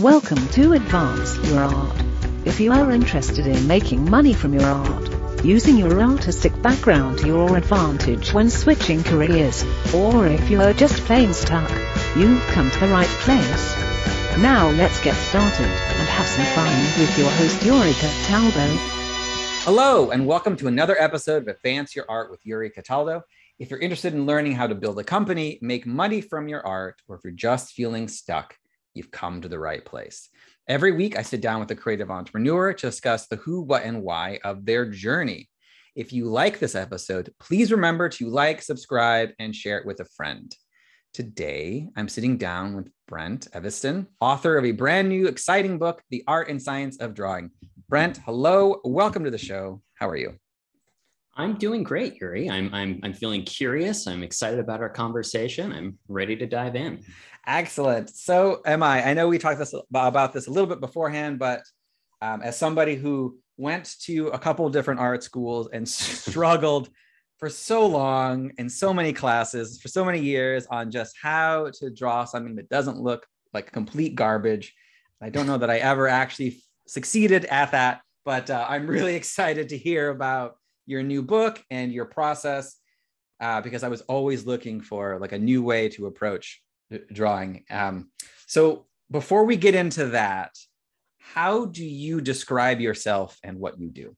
Welcome to Advance Your Art. If you are interested in making money from your art, using your artistic background to your advantage when switching careers, or if you are just plain stuck, you've come to the right place. Now let's get started and have some fun with your host Yuri Cataldo. Hello, and welcome to another episode of Advance Your Art with Yuri Cataldo. If you're interested in learning how to build a company, make money from your art, or if you're just feeling stuck, you've come to the right place. Every week, I sit down with a creative entrepreneur to discuss the who, what, and why of their journey. If you like this episode, please remember to like, subscribe, and share it with a friend. Today, I'm sitting down with Brent Eviston, author of a brand new, exciting book, The Art and Science of Drawing. Brent, hello. Welcome to the show. How are you? I'm doing great, Yuri. I'm, I'm, I'm feeling curious. I'm excited about our conversation. I'm ready to dive in. Excellent. So am I. I know we talked this about this a little bit beforehand, but um, as somebody who went to a couple different art schools and struggled for so long in so many classes for so many years on just how to draw something that doesn't look like complete garbage. I don't know that I ever actually succeeded at that, but uh, I'm really excited to hear about your new book and your process uh, because I was always looking for like a new way to approach drawing. Um, so before we get into that, how do you describe yourself and what you do?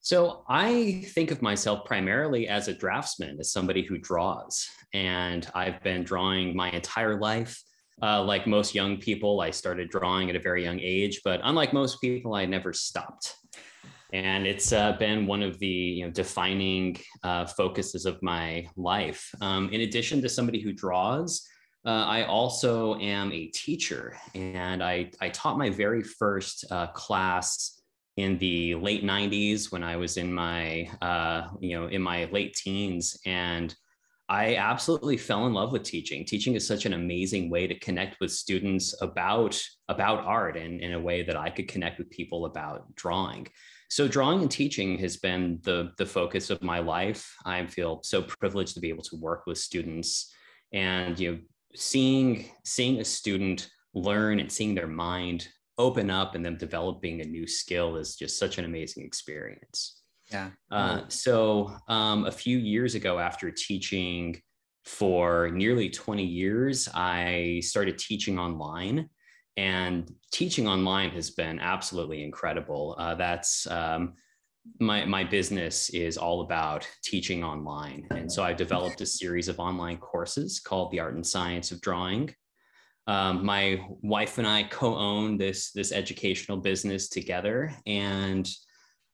So I think of myself primarily as a draftsman, as somebody who draws, and I've been drawing my entire life. Uh, like most young people, I started drawing at a very young age, but unlike most people, I never stopped. And it's uh, been one of the you know, defining uh, focuses of my life. Um, in addition to somebody who draws, uh, I also am a teacher, and I, I taught my very first uh, class in the late 90s when I was in my uh, you know in my late teens, and I absolutely fell in love with teaching. Teaching is such an amazing way to connect with students about about art, and in a way that I could connect with people about drawing. So drawing and teaching has been the the focus of my life. I feel so privileged to be able to work with students and you know seeing seeing a student learn and seeing their mind open up and them developing a new skill is just such an amazing experience. Yeah. Uh, so um, a few years ago, after teaching for nearly 20 years, I started teaching online. And teaching online has been absolutely incredible. Uh, that's um, my my business is all about teaching online and so I've developed a series of online courses called the art and science of drawing um, my wife and i co-own this this educational business together and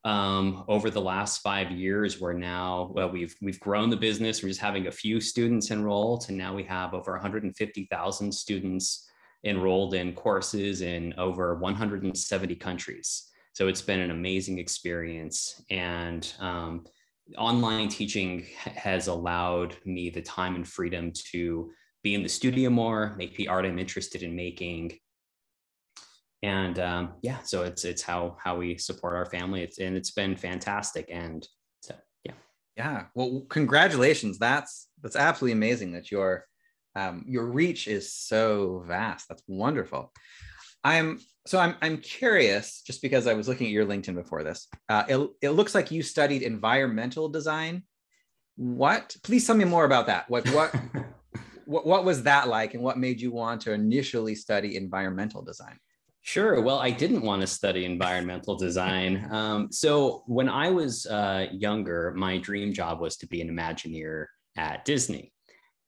um, over the last five years we're now well we've we've grown the business we're just having a few students enrolled and now we have over 150000 students enrolled in courses in over 170 countries so it's been an amazing experience. And um, online teaching has allowed me the time and freedom to be in the studio more, make the art I'm interested in making. And um, yeah, so it's it's how how we support our family. It's and it's been fantastic. And so yeah. Yeah. Well, congratulations. That's that's absolutely amazing that your um, your reach is so vast. That's wonderful. I'm so I'm I'm curious just because I was looking at your LinkedIn before this. Uh, it, it looks like you studied environmental design. What? Please tell me more about that. What what what, what was that like, and what made you want to initially study environmental design? Sure. Well, I didn't want to study environmental design. Um, so when I was uh, younger, my dream job was to be an Imagineer at Disney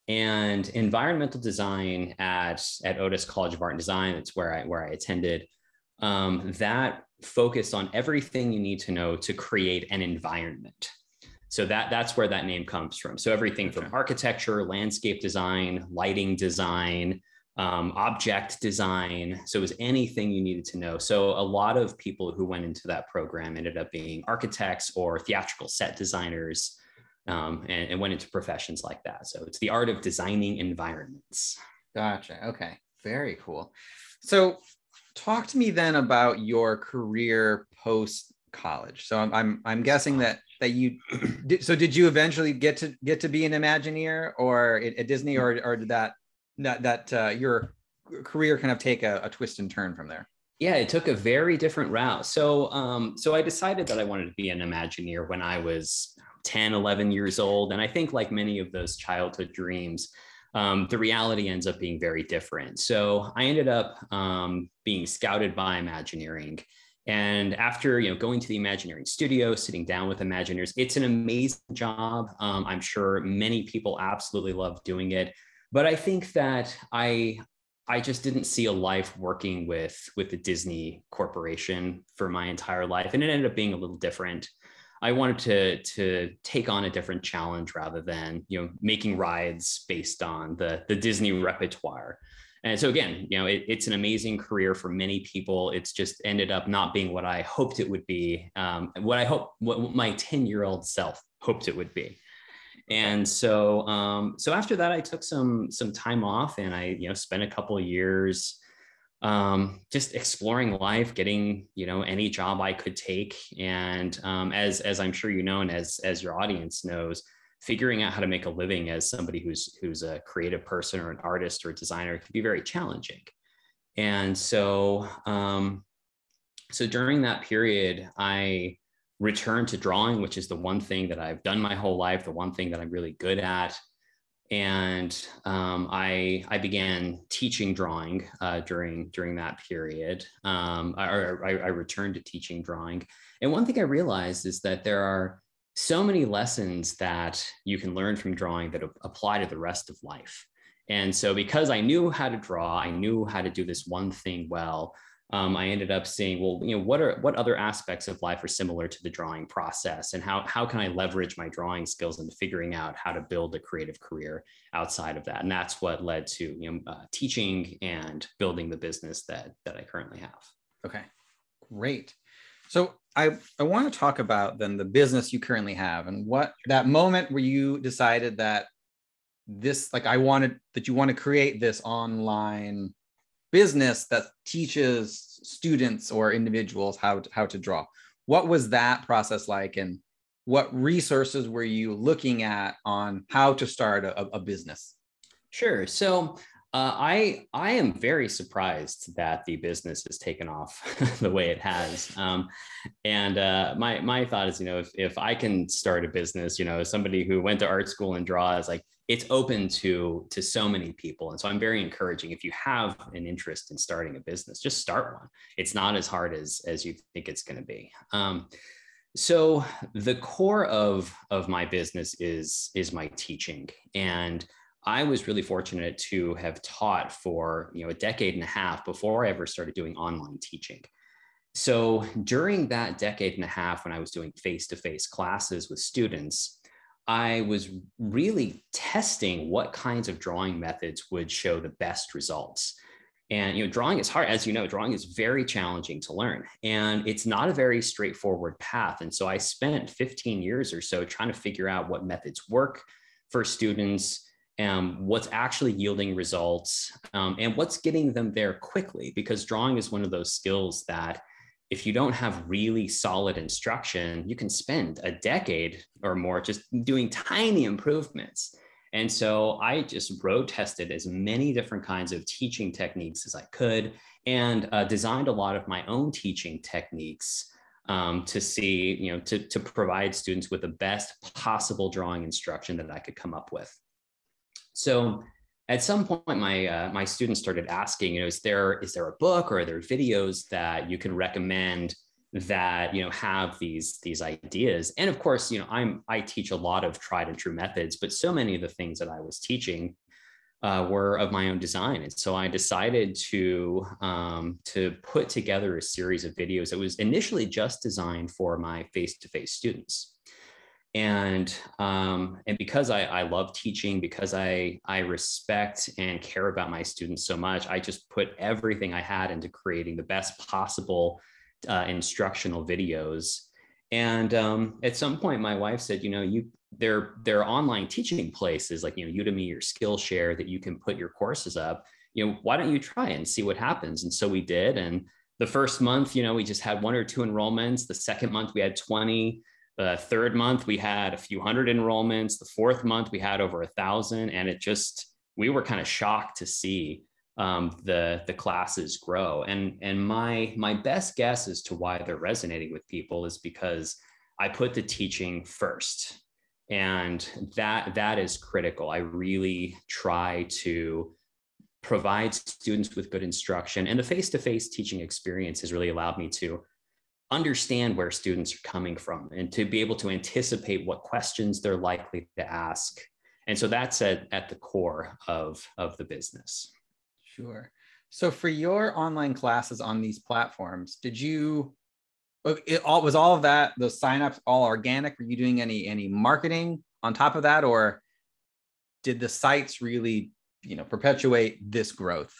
and environmental design at at Otis College of Art and Design. That's where I where I attended. Um, that focused on everything you need to know to create an environment. So that that's where that name comes from. So everything from architecture, landscape design, lighting design, um, object design. So it was anything you needed to know. So a lot of people who went into that program ended up being architects or theatrical set designers um, and, and went into professions like that. So it's the art of designing environments. Gotcha. Okay. Very cool. So talk to me then about your career post college. So I'm, I'm, I'm guessing that that you did, so did you eventually get to get to be an Imagineer or at, at Disney or or did that that that uh, your career kind of take a, a twist and turn from there? yeah it took a very different route. So um, so i decided that i wanted to be an imagineer when i was 10 11 years old. And i think like many of those childhood dreams um, the reality ends up being very different. So i ended up um, being scouted by imagineering. And after you know going to the imagineering studio sitting down with imagineers it's an amazing job. Um, i'm sure many people absolutely love doing it but i think that i I just didn't see a life working with with the Disney Corporation for my entire life, and it ended up being a little different. I wanted to to take on a different challenge rather than you know making rides based on the the Disney repertoire. And so again, you know, it, it's an amazing career for many people. It's just ended up not being what I hoped it would be, um, what I hope, what my ten year old self hoped it would be and so um, so after that i took some some time off and i you know spent a couple of years um, just exploring life getting you know any job i could take and um, as as i'm sure you know and as as your audience knows figuring out how to make a living as somebody who's who's a creative person or an artist or a designer can be very challenging. And so um, so during that period i return to drawing, which is the one thing that I've done my whole life, the one thing that I'm really good at. And um, I, I began teaching drawing uh, during, during that period. Um, I, I, I returned to teaching drawing. And one thing I realized is that there are so many lessons that you can learn from drawing that apply to the rest of life. And so, because I knew how to draw, I knew how to do this one thing well um, I ended up seeing, well, you know, what are what other aspects of life are similar to the drawing process, and how how can I leverage my drawing skills into figuring out how to build a creative career outside of that, and that's what led to you know uh, teaching and building the business that that I currently have. Okay, great. So I I want to talk about then the business you currently have and what that moment where you decided that this like I wanted that you want to create this online business that teaches students or individuals how to, how to draw. What was that process like, and what resources were you looking at on how to start a, a business? Sure. So uh, I I am very surprised that the business has taken off the way it has. Um, and uh, my my thought is, you know, if if I can start a business, you know, somebody who went to art school and draws, like it's open to to so many people. And so i'm very encouraging if you have an interest in starting a business just start one. It's not as hard as as you think it's going to be. Um, so the core of of my business is is my teaching. And i was really fortunate to have taught for you know a decade and a half before i ever started doing online teaching. So during that decade and a half when i was doing face-to-face classes with students I was really testing what kinds of drawing methods would show the best results. And you know, drawing is hard, as you know, drawing is very challenging to learn, and it's not a very straightforward path. And so I spent 15 years or so trying to figure out what methods work for students, um, what's actually yielding results, um, and what's getting them there quickly. Because drawing is one of those skills that if you don't have really solid instruction, you can spend a decade or more just doing tiny improvements. And so I just road tested as many different kinds of teaching techniques as I could and uh, designed a lot of my own teaching techniques um, to see, you know, to, to provide students with the best possible drawing instruction that I could come up with. So at some point my uh, my students started asking you know is there is there a book or are there videos that you can recommend that you know have these these ideas? And of course you know i'm i teach a lot of tried and true methods but so many of the things that i was teaching uh, were of my own design. And so i decided to um, to put together a series of videos that was initially just designed for my face-to-face students and um, and because I, I love teaching because I I respect and care about my students so much I just put everything I had into creating the best possible uh, instructional videos. And um, at some point my wife said you know you there there are online teaching places like you know Udemy or Skillshare that you can put your courses up. You know why don't you try and see what happens? And so we did. And the first month you know we just had one or two enrollments. The second month we had 20 the third month, we had a few hundred enrollments. The fourth month, we had over a thousand. And it just, we were kind of shocked to see um, the the classes grow. And and my my best guess as to why they're resonating with people is because I put the teaching first, and that that is critical. I really try to provide students with good instruction, and the face to face teaching experience has really allowed me to understand where students are coming from and to be able to anticipate what questions they're likely to ask and so that's at, at the core of of the business Sure. So for your online classes on these platforms, did you it all was all of that those signups all organic? Were you doing any any marketing on top of that, or did the sites really you know perpetuate this growth?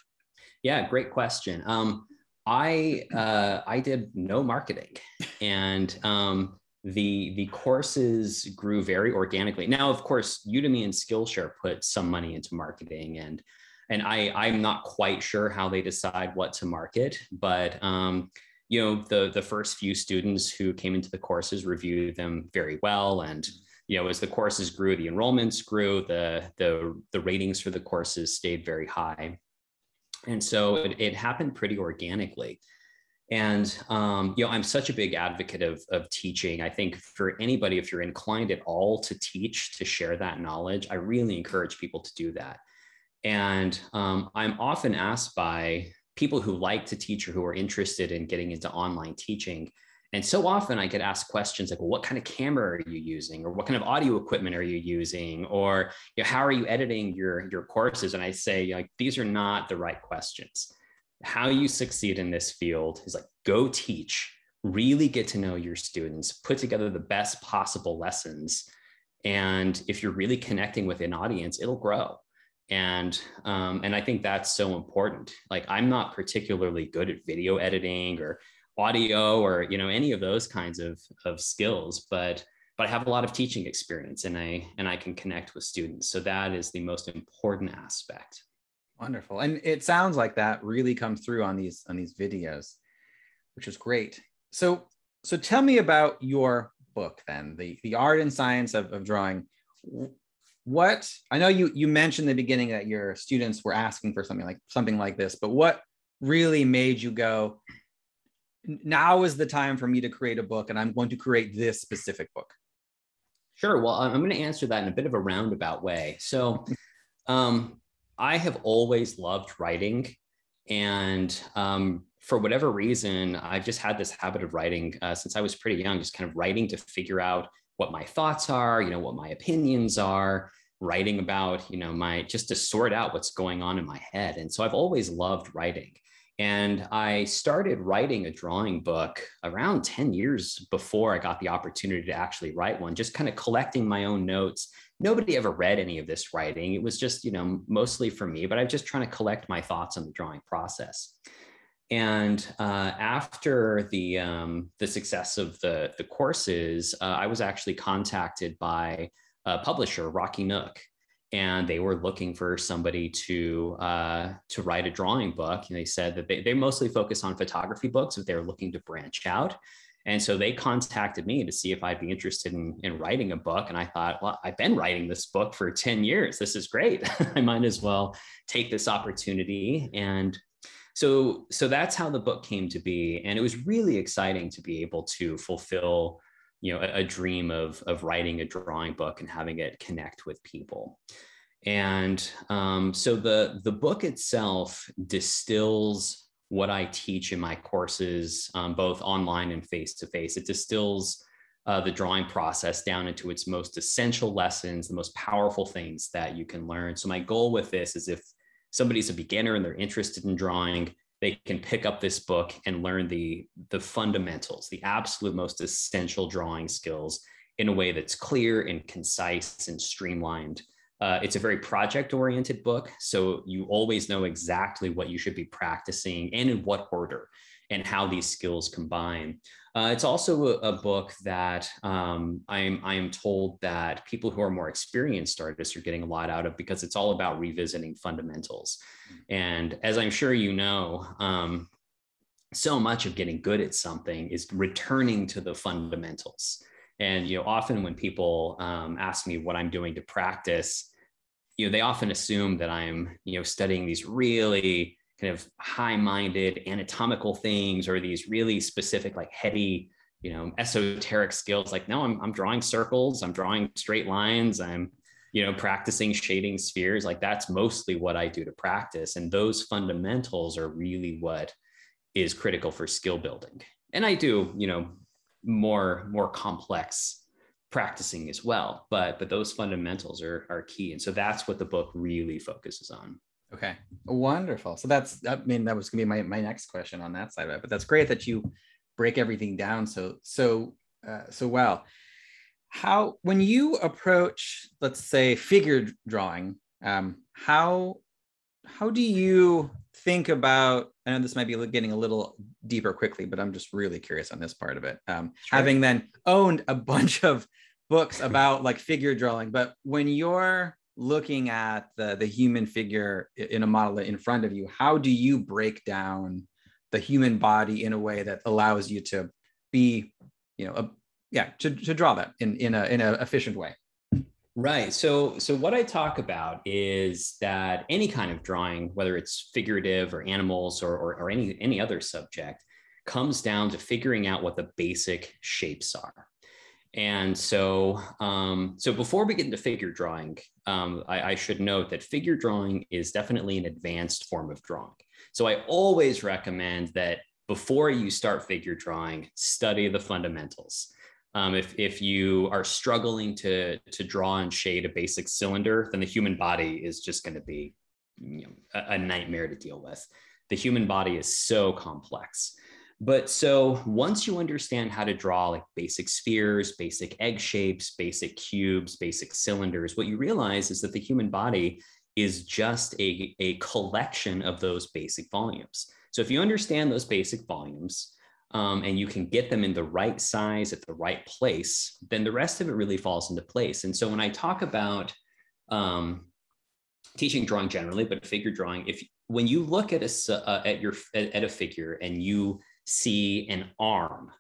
Yeah, great question. Um, I uh, I did no marketing, and um, the the courses grew very organically. Now, of course, Udemy and Skillshare put some money into marketing, and and I I'm not quite sure how they decide what to market, but um, you know the the first few students who came into the courses reviewed them very well, and you know as the courses grew, the enrollments grew, the the the ratings for the courses stayed very high, and so it, it happened pretty organically. And um, you know, I'm such a big advocate of, of teaching. I think for anybody, if you're inclined at all to teach, to share that knowledge, I really encourage people to do that. And um, I'm often asked by people who like to teach or who are interested in getting into online teaching. And so often I get asked questions like, well, what kind of camera are you using? Or what kind of audio equipment are you using? Or you know, how are you editing your, your courses? And I say, like, these are not the right questions. How you succeed in this field is like, go teach, really get to know your students, put together the best possible lessons. And if you're really connecting with an audience, it'll grow and um, and i think that's so important like i'm not particularly good at video editing or audio or you know any of those kinds of of skills but but i have a lot of teaching experience and i and i can connect with students. So that is the most important aspect. Wonderful. And it sounds like that really comes through on these on these videos which is great. So so tell me about your book then the the art and science of, of drawing. What i know you you mentioned in the beginning that your students were asking for something like something like this but what really made you go now is the time for me to create a book and i'm going to create this specific book sure well i'm going to answer that in a bit of a roundabout way so um, i have always loved writing and um, for whatever reason i've just had this habit of writing uh, since i was pretty young just kind of writing to figure out what my thoughts are, you know, what my opinions are, writing about, you know, my just to sort out what's going on in my head. And so I've always loved writing. And I started writing a drawing book around 10 years before I got the opportunity to actually write one, just kind of collecting my own notes. Nobody ever read any of this writing. It was just, you know, mostly for me, but I was just trying to collect my thoughts on the drawing process. And uh, after the um, the success of the the courses, uh, I was actually contacted by a publisher, Rocky Nook, and they were looking for somebody to uh, to write a drawing book. And they said that they, they mostly focus on photography books, but they're looking to branch out. And so they contacted me to see if I'd be interested in, in writing a book. And I thought, well, I've been writing this book for 10 years. This is great. I might as well take this opportunity and so so that's how the book came to be and it was really exciting to be able to fulfill you know a, a, dream of of writing a drawing book and having it connect with people. And um, so the the book itself distills what i teach in my courses um, both online and face to face it distills uh, the drawing process down into its most essential lessons the most powerful things that you can learn. So my goal with this is if somebody's a beginner and they're interested in drawing, they can pick up this book and learn the, the fundamentals, the absolute most essential drawing skills in a way that's clear and concise and streamlined. Uh, it's a very project oriented book. So you always know exactly what you should be practicing and in what order and how these skills combine. Uh, it's also a, a book that um, I'm, I am told that people who are more experienced artists are getting a lot out of because it's all about revisiting fundamentals. Mm-hmm. And as I'm sure you know, um, so much of getting good at something is returning to the fundamentals. And you know, often when people um, ask me what I'm doing to practice, you know, they often assume that I'm, you know, studying these really kind of high-minded anatomical things or these really specific, like heady, you know, esoteric skills. Like, no, I'm I'm drawing circles, I'm drawing straight lines, I'm, you know, practicing shading spheres. Like that's mostly what I do to practice. And those fundamentals are really what is critical for skill building. And I do, you know, more more complex practicing as well but but those fundamentals are are key and so that's what the book really focuses on okay. Wonderful. So that's i mean that was gonna be my, my next question on that side of it but that's great that you break everything down so so uh, so well. How when you approach let's say figure drawing um how how do you think about i know this might be getting a little deeper quickly but i'm just really curious on this part of it um, sure. having then owned a bunch of books about like figure drawing but when you're looking at the the human figure in a model in front of you how do you break down the human body in a way that allows you to be you know a, yeah to, to draw that in in a in an efficient way Right. So, so what I talk about is that any kind of drawing, whether it's figurative or animals or, or, or any any other subject, comes down to figuring out what the basic shapes are. And so, um, so before we get into figure drawing, um, I, I should note that figure drawing is definitely an advanced form of drawing. So I always recommend that before you start figure drawing, study the fundamentals. Um, if, if you are struggling to, to draw and shade a basic cylinder, then the human body is just going to be you know, a, a nightmare to deal with. The human body is so complex. But so once you understand how to draw like basic spheres, basic egg shapes, basic cubes, basic cylinders, what you realize is that the human body is just a, a collection of those basic volumes. So if you understand those basic volumes, um, and you can get them in the right size at the right place, then the rest of it really falls into place. And so when I talk about um, teaching drawing generally, but figure drawing, if when you look at a uh, at your at a figure and you see an arm,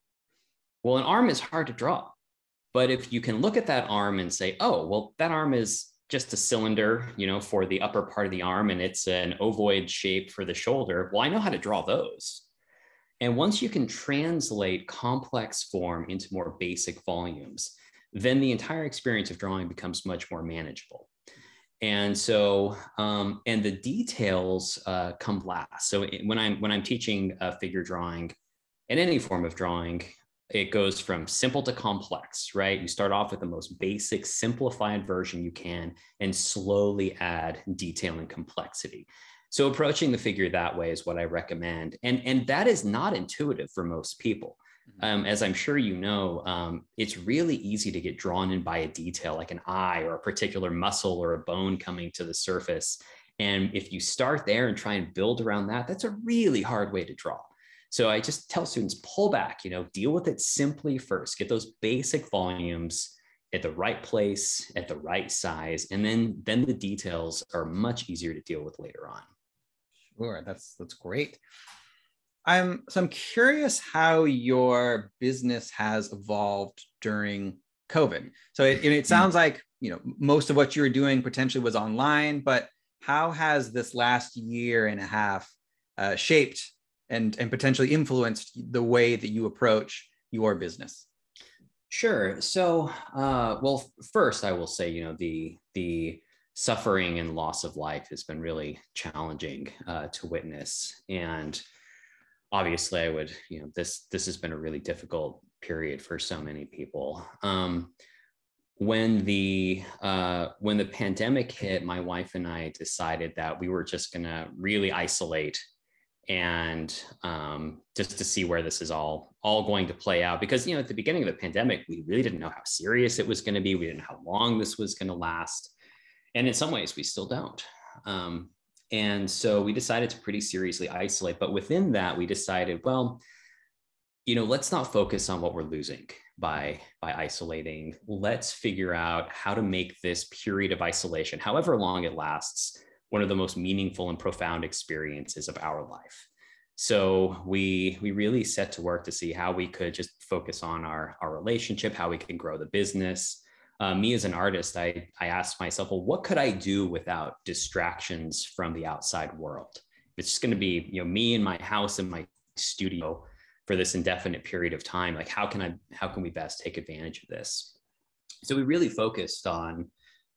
well, an arm is hard to draw, but if you can look at that arm and say, oh, well, that arm is just a cylinder, you know, for the upper part of the arm, and it's an ovoid shape for the shoulder. Well, I know how to draw those and once you can translate complex form into more basic volumes, then the entire experience of drawing becomes much more manageable. And so, um, and the details uh, come last. So when I'm when I'm teaching uh, figure drawing, in any form of drawing, it goes from simple to complex, right? You start off with the most basic, simplified version you can, and slowly add detail and complexity. So approaching the figure that way is what I recommend. And, and that is not intuitive for most people. Mm-hmm. Um, as I'm sure you know, um, it's really easy to get drawn in by a detail like an eye or a particular muscle or a bone coming to the surface. And if you start there and try and build around that, that's a really hard way to draw. So I just tell students pull back, you know, deal with it simply first, get those basic volumes at the right place, at the right size, and then then the details are much easier to deal with later on. Sure, that's that's great. I'm so I'm curious how your business has evolved during COVID. So it, it hmm. sounds like you know most of what you were doing potentially was online, but how has this last year and a half uh, shaped and and potentially influenced the way that you approach your business? Sure. So, uh, well, first I will say, you know, the the suffering and loss of life has been really challenging uh, to witness and obviously i would you know this this has been a really difficult period for so many people. Um, when the uh, when the pandemic hit my wife and i decided that we were just going to really isolate and um, just to see where this is all all going to play out. Because you know at the beginning of the pandemic we really didn't know how serious it was going to be. We didn't know how long this was going to last. And in some ways, we still don't. Um, and so we decided to pretty seriously isolate. But within that, we decided, well, you know, let's not focus on what we're losing by by isolating. Let's figure out how to make this period of isolation, however long it lasts, one of the most meaningful and profound experiences of our life. So we we really set to work to see how we could just focus on our our relationship, how we can grow the business, uh, me as an artist, I, I asked myself, well, what could I do without distractions from the outside world? It's just going to be, you know, me in my house in my studio for this indefinite period of time. Like, how can I, how can we best take advantage of this? So we really focused on,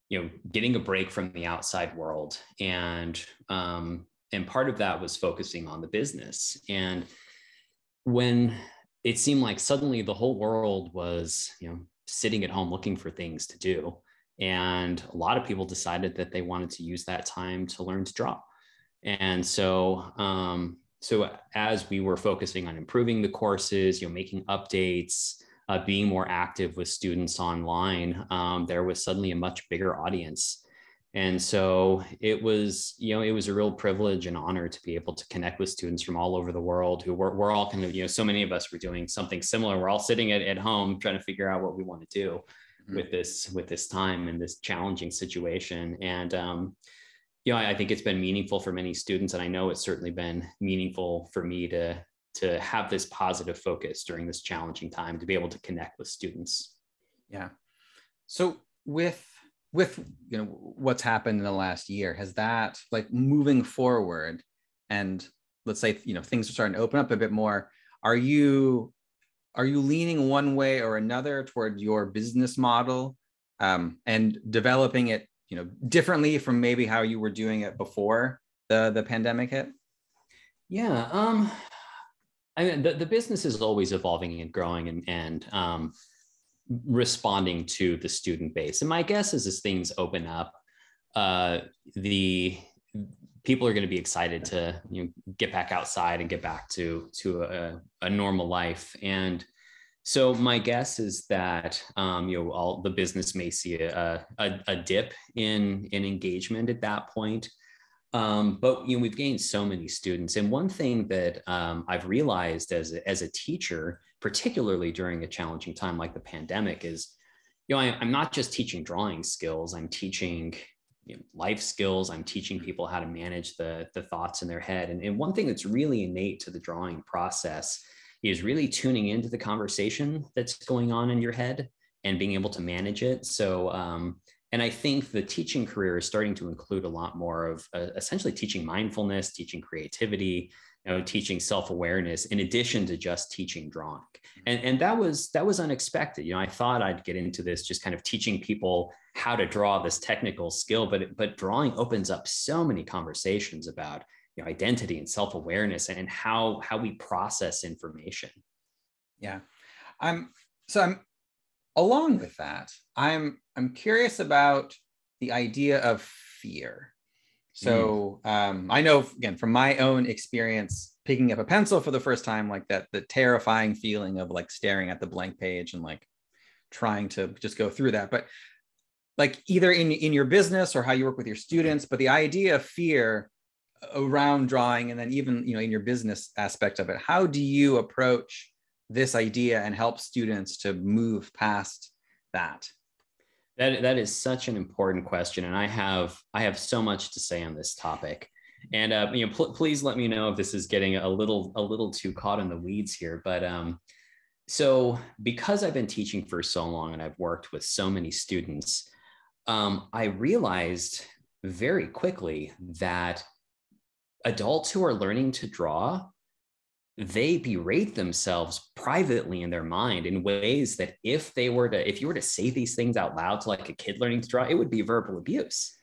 you know, getting a break from the outside world, and um, and part of that was focusing on the business. And when it seemed like suddenly the whole world was, you know, sitting at home looking for things to do. And a lot of people decided that they wanted to use that time to learn to draw. And so, um, so as we were focusing on improving the courses, you know, making updates, uh, being more active with students online, um, there was suddenly a much bigger audience and so it was you know it was a real privilege and honor to be able to connect with students from all over the world who were, we're all kind of you know so many of us were doing something similar. We're all sitting at, at home trying to figure out what we want to do mm-hmm. with this with this time and this challenging situation. And um, you know I, I think it's been meaningful for many students and i know it's certainly been meaningful for me to to have this positive focus during this challenging time to be able to connect with students. Yeah. So with with you know what's happened in the last year has that like moving forward and let's say you know things are starting to open up a bit more are you are you leaning one way or another toward your business model um, and developing it you know differently from maybe how you were doing it before the the pandemic hit? Yeah um i mean the, the business is always evolving and growing and and um responding to the student base. And my guess is as things open up, uh, the people are going to be excited to you know get back outside and get back to to a, a normal life. And so my guess is that um, you know all the business may see a, a, a dip in in engagement at that point. Um, but you know we've gained so many students, and one thing that um, I've realized as a, as a teacher particularly during a challenging time like the pandemic is you know I, am not just teaching drawing skills i'm teaching you know, life skills i'm teaching people how to manage the the thoughts in their head. And, and one thing that's really innate to the drawing process is really tuning into the conversation that's going on in your head and being able to manage it. So um, and i think the teaching career is starting to include a lot more of uh, essentially teaching mindfulness teaching creativity you know, teaching self-awareness in addition to just teaching drawing. Mm-hmm. And, and that was that was unexpected. You know, I thought I'd get into this just kind of teaching people how to draw this technical skill, but but drawing opens up so many conversations about you know identity and self-awareness and how how we process information. Yeah. I'm so I'm along with that. I'm I'm curious about the idea of fear so mm. um, I know again from my own experience picking up a pencil for the first time, like that the terrifying feeling of like staring at the blank page and like trying to just go through that. But like either in in your business or how you work with your students, but the idea of fear around drawing and then even you know in your business aspect of it, how do you approach this idea and help students to move past that? That that is such an important question, and I have I have so much to say on this topic. And uh, you know, pl- please let me know if this is getting a little a little too caught in the weeds here. But um, so because I've been teaching for so long and I've worked with so many students, um, I realized very quickly that adults who are learning to draw they berate themselves privately in their mind in ways that if they were to if you were to say these things out loud to like a kid learning to draw it would be verbal abuse.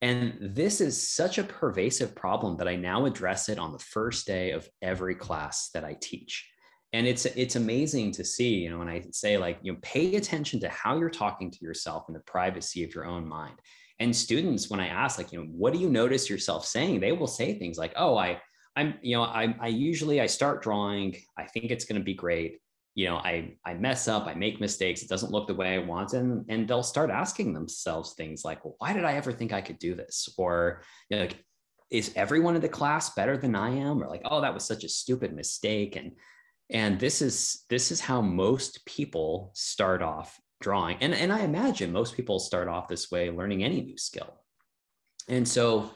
And this is such a pervasive problem that i now address it on the first day of every class that i teach. And it's it's amazing to see you know when i say like you know pay attention to how you're talking to yourself in the privacy of your own mind. And students when i ask like you know what do you notice yourself saying they will say things like oh i I'm, you know, I, I usually I start drawing. I think it's going to be great. You know, I I mess up, I make mistakes. It doesn't look the way I want, and and they'll start asking themselves things like, well, why did I ever think I could do this? Or you know, like, is everyone in the class better than I am? Or like, oh, that was such a stupid mistake. And and this is this is how most people start off drawing. And and I imagine most people start off this way learning any new skill. And so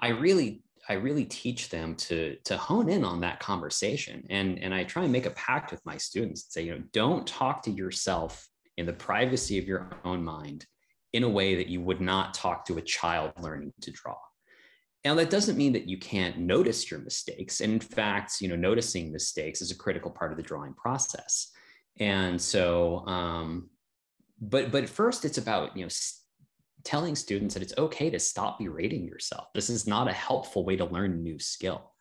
I really I really teach them to to hone in on that conversation, and and I try and make a pact with my students and say, you know, don't talk to yourself in the privacy of your own mind in a way that you would not talk to a child learning to draw. Now, that doesn't mean that you can't notice your mistakes. And in fact, you know, noticing mistakes is a critical part of the drawing process. And so, um, but but first, it's about you know telling students that it's okay to stop berating yourself. This is not a helpful way to learn a new skill.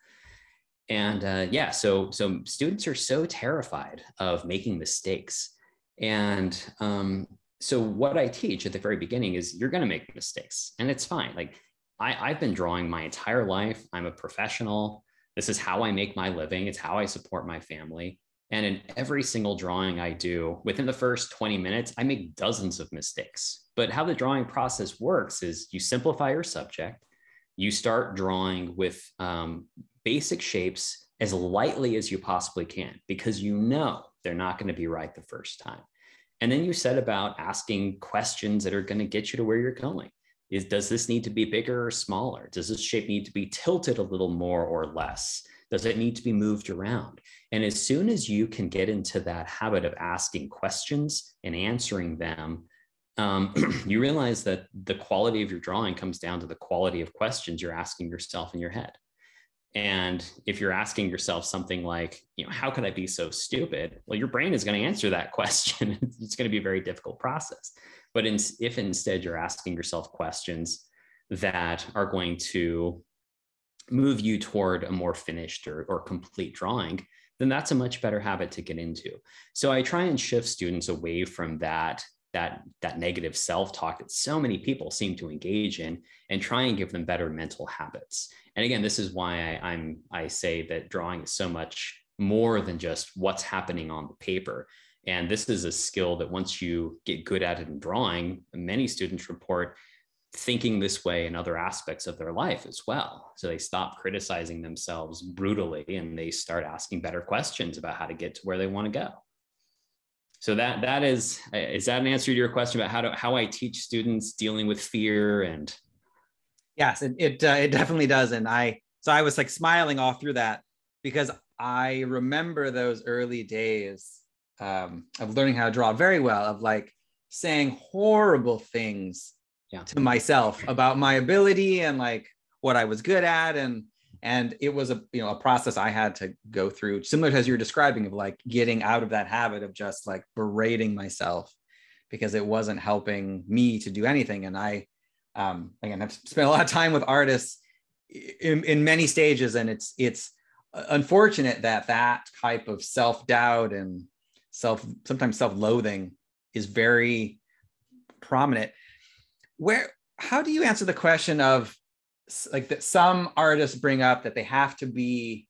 And uh, yeah, so so students are so terrified of making mistakes, and um, so what I teach at the very beginning is you're going to make mistakes, and it's fine. Like I, I've been drawing my entire life. I'm a professional. This is how I make my living. It's how I support my family. And in every single drawing I do, within the first 20 minutes, I make dozens of mistakes. But how the drawing process works is you simplify your subject, you start drawing with um, basic shapes as lightly as you possibly can because you know they're not going to be right the first time. And then you set about asking questions that are going to get you to where you're going. Is does this need to be bigger or smaller? Does this shape need to be tilted a little more or less? Does it need to be moved around? And as soon as you can get into that habit of asking questions and answering them, um, you realize that the quality of your drawing comes down to the quality of questions you're asking yourself in your head. And if you're asking yourself something like, you know, how could I be so stupid? Well, your brain is going to answer that question. it's going to be a very difficult process. But in, if instead you're asking yourself questions that are going to move you toward a more finished or, or complete drawing, then that's a much better habit to get into. So I try and shift students away from that that that negative self-talk that so many people seem to engage in and try and give them better mental habits and again this is why I, i'm i say that drawing is so much more than just what's happening on the paper and this is a skill that once you get good at it in drawing many students report thinking this way in other aspects of their life as well. So they stop criticizing themselves brutally and they start asking better questions about how to get to where they want to go. So that that is is that an answer to your question about how to how I teach students dealing with fear and Yes, it it, uh, it definitely does and I so I was like smiling all through that because I remember those early days um, of learning how to draw very well of like saying horrible things yeah. to myself about my ability and like what I was good at. And and it was a you know a process I had to go through similar to as you're describing of like getting out of that habit of just like berating myself because it wasn't helping me to do anything. And I um again I've spent a lot of time with artists in, in many stages. And it's it's unfortunate that that type of self-doubt and self sometimes self-loathing is very prominent where how do you answer the question of like that some artists bring up that they have to be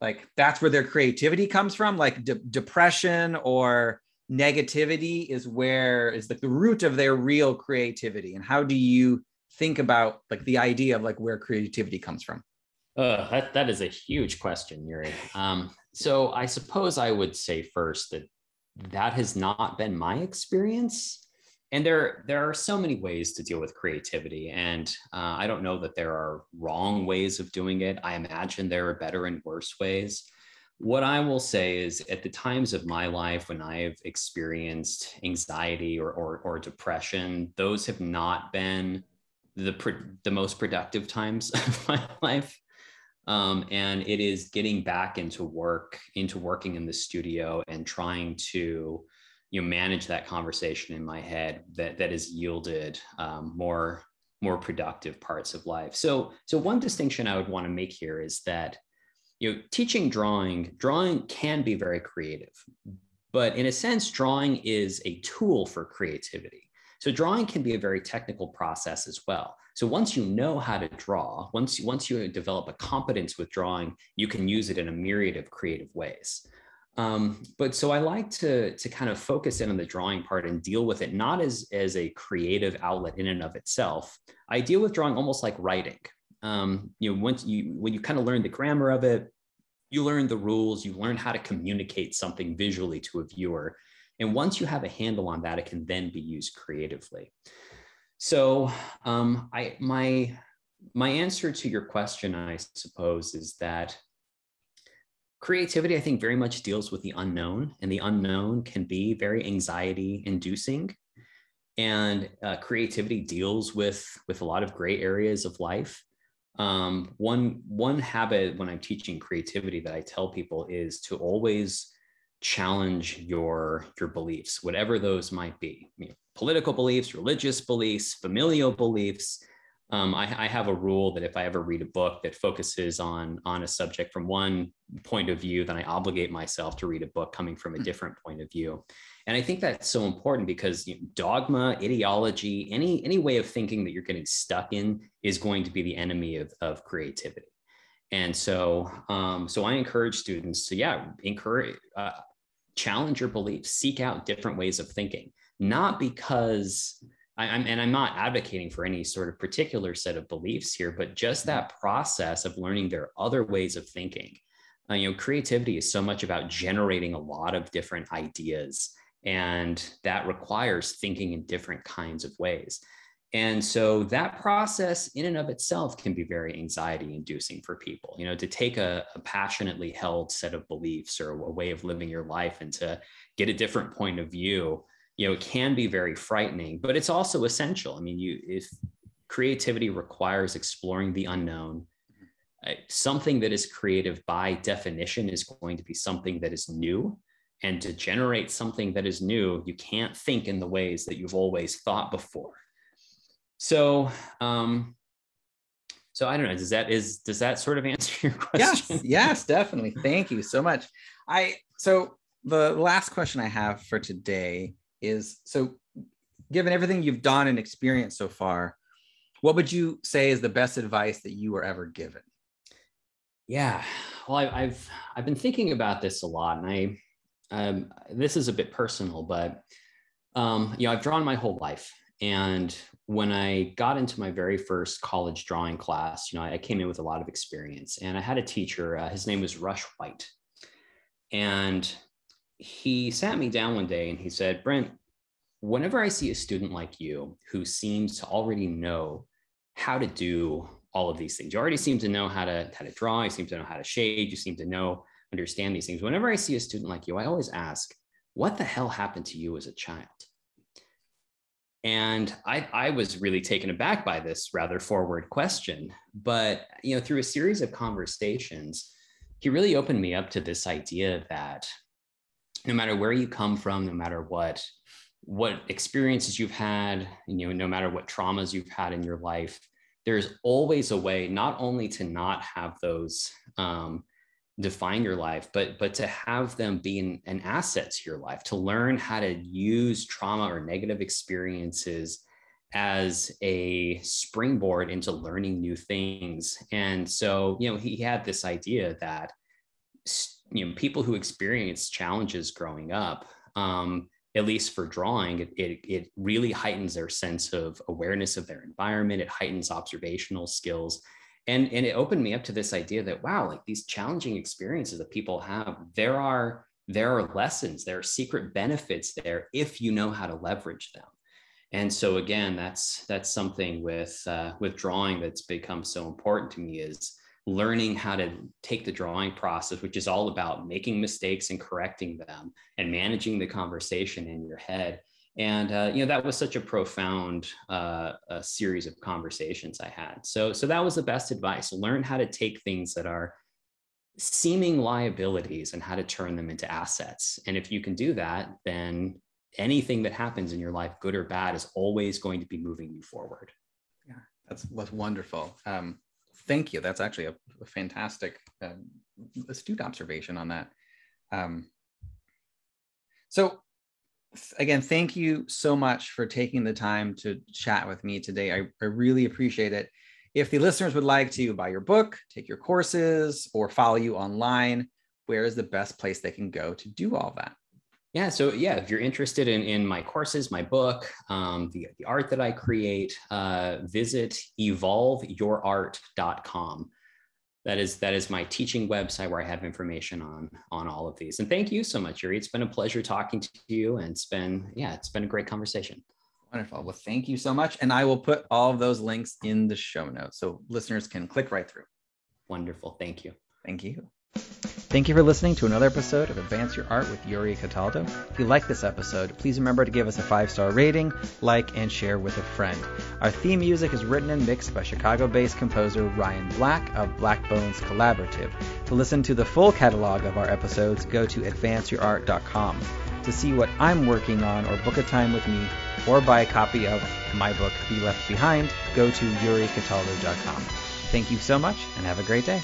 like that's where their creativity comes from? Like de- depression or negativity is where is the root of their real creativity. And how do you think about like the idea of like where creativity comes from? Uh, that, that is a huge question yuri. Um, so i suppose i would say first that that has not been my experience and there there are so many ways to deal with creativity and uh, i don't know that there are wrong ways of doing it. I imagine there are better and worse ways. What i will say is at the times of my life when i've experienced anxiety or, or, or depression those have not been the, the most productive times of my life. Um, and it is getting back into work into working in the studio and trying to you know manage that conversation in my head that that has yielded um, more more productive parts of life. So so one distinction i would want to make here is that you know teaching drawing drawing can be very creative but in a sense drawing is a tool for creativity. So drawing can be a very technical process as well. So once you know how to draw once you once you develop a competence with drawing you can use it in a myriad of creative ways um, but so I like to to kind of focus in on the drawing part and deal with it not as as a creative outlet in and of itself. I deal with drawing almost like writing. Um, you know, once you when you kind of learn the grammar of it, you learn the rules, you learn how to communicate something visually to a viewer, and once you have a handle on that, it can then be used creatively. So um, I my my answer to your question, I suppose, is that creativity, I think, very much deals with the unknown, and the unknown can be very anxiety inducing. And uh, creativity deals with with a lot of gray areas of life. Um, one one habit when I'm teaching creativity that I tell people is to always challenge your your beliefs, whatever those might be. Political beliefs, religious beliefs, familial beliefs. Um, I, I, have a rule that if I ever read a book that focuses on on a subject from one point of view, then I obligate myself to read a book coming from a hmm. different point of view. And I think that's so important because you know, dogma, ideology, any any way of thinking that you're getting stuck in is going to be the enemy of, of creativity. And so, um, so I encourage students to yeah, encourage, uh, challenge your beliefs, seek out different ways of thinking, not because I, am and I'm not advocating for any sort of particular set of beliefs here, but just mm-hmm. that process of learning there are other ways of thinking. Uh, you know, creativity is so much about generating a lot of different ideas, and that requires thinking in different kinds of ways. And so that process in and of itself can be very anxiety inducing for people, you know, to take a, a, passionately held set of beliefs or a way of living your life and to get a different point of view, you know, it can be very frightening, but it's also essential. I mean, you, if creativity requires exploring the unknown, uh, something that is creative by definition is going to be something that is new. And to generate something that is new, you can't think in the ways that you've always thought before so, um, so I don't know. Does that is does that sort of answer your question? Yes, yes, definitely. Thank you so much. I so the last question I have for today is so given everything you've done and experienced so far, what would you say is the best advice that you were ever given? Yeah, well, I, have I've been thinking about this a lot, and I um, this is a bit personal, but um, you know, I've drawn my whole life, and when I got into my very first college drawing class, you know, I came in with a lot of experience and I had a teacher, uh, his name was Rush White. And he sat me down one day and he said, Brent, whenever I see a student like you who seems to already know how to do all of these things, you already seem to know how to, how to draw, you seem to know how to shade, you seem to know, understand these things. Whenever I see a student like you, I always ask, what the hell happened to you as a child? And I, I was really taken aback by this rather forward question. But you know, through a series of conversations, he really opened me up to this idea that no matter where you come from, no matter what what experiences you've had, you know, no matter what traumas you've had in your life, there's always a way not only to not have those um, define your life but but to have them be an, an asset to your life to learn how to use trauma or negative experiences as a springboard into learning new things. And so you know he had this idea that you know people who experience challenges growing up um, at least for drawing it, it, it really heightens their sense of awareness of their environment. It heightens observational skills. And and it opened me up to this idea that wow like these challenging experiences that people have there are there are lessons there are secret benefits there if you know how to leverage them. And so again that's that's something with uh, with drawing that's become so important to me is learning how to take the drawing process which is all about making mistakes and correcting them and managing the conversation in your head. And uh, you know that was such a profound uh, a series of conversations i had. So so that was the best advice. Learn how to take things that are seeming liabilities and how to turn them into assets. And if you can do that then anything that happens in your life good or bad is always going to be moving you forward. Yeah that's that's wonderful. Um, thank you that's actually a, a fantastic uh, astute observation on that um, so again, thank you so much for taking the time to chat with me today. I, I really appreciate it. If the listeners would like to buy your book, take your courses, or follow you online, where is the best place they can go to do all that? Yeah, so yeah, if you're interested in, in my courses, my book, um, the, the art that I create, uh, visit evolveyourart.com that is that is my teaching website where I have information on on all of these. And thank you so much, Yuri. It's been a pleasure talking to you, and it's been yeah, it's been a great conversation. Wonderful. Well, thank you so much, and I will put all of those links in the show notes so listeners can click right through. Wonderful. Thank you. Thank you. Thank you for listening to another episode of Advance Your Art with Yuri Cataldo. If you like this episode, please remember to give us a five star rating, like, and share with a friend. Our theme music is written and mixed by Chicago based composer Ryan Black of Black Bones Collaborative. To listen to the full catalog of our episodes, go to advanceyourart.com. To see what I'm working on or book a time with me or buy a copy of my book, Be Left Behind, go to yuricataldo.com. Thank you so much and have a great day.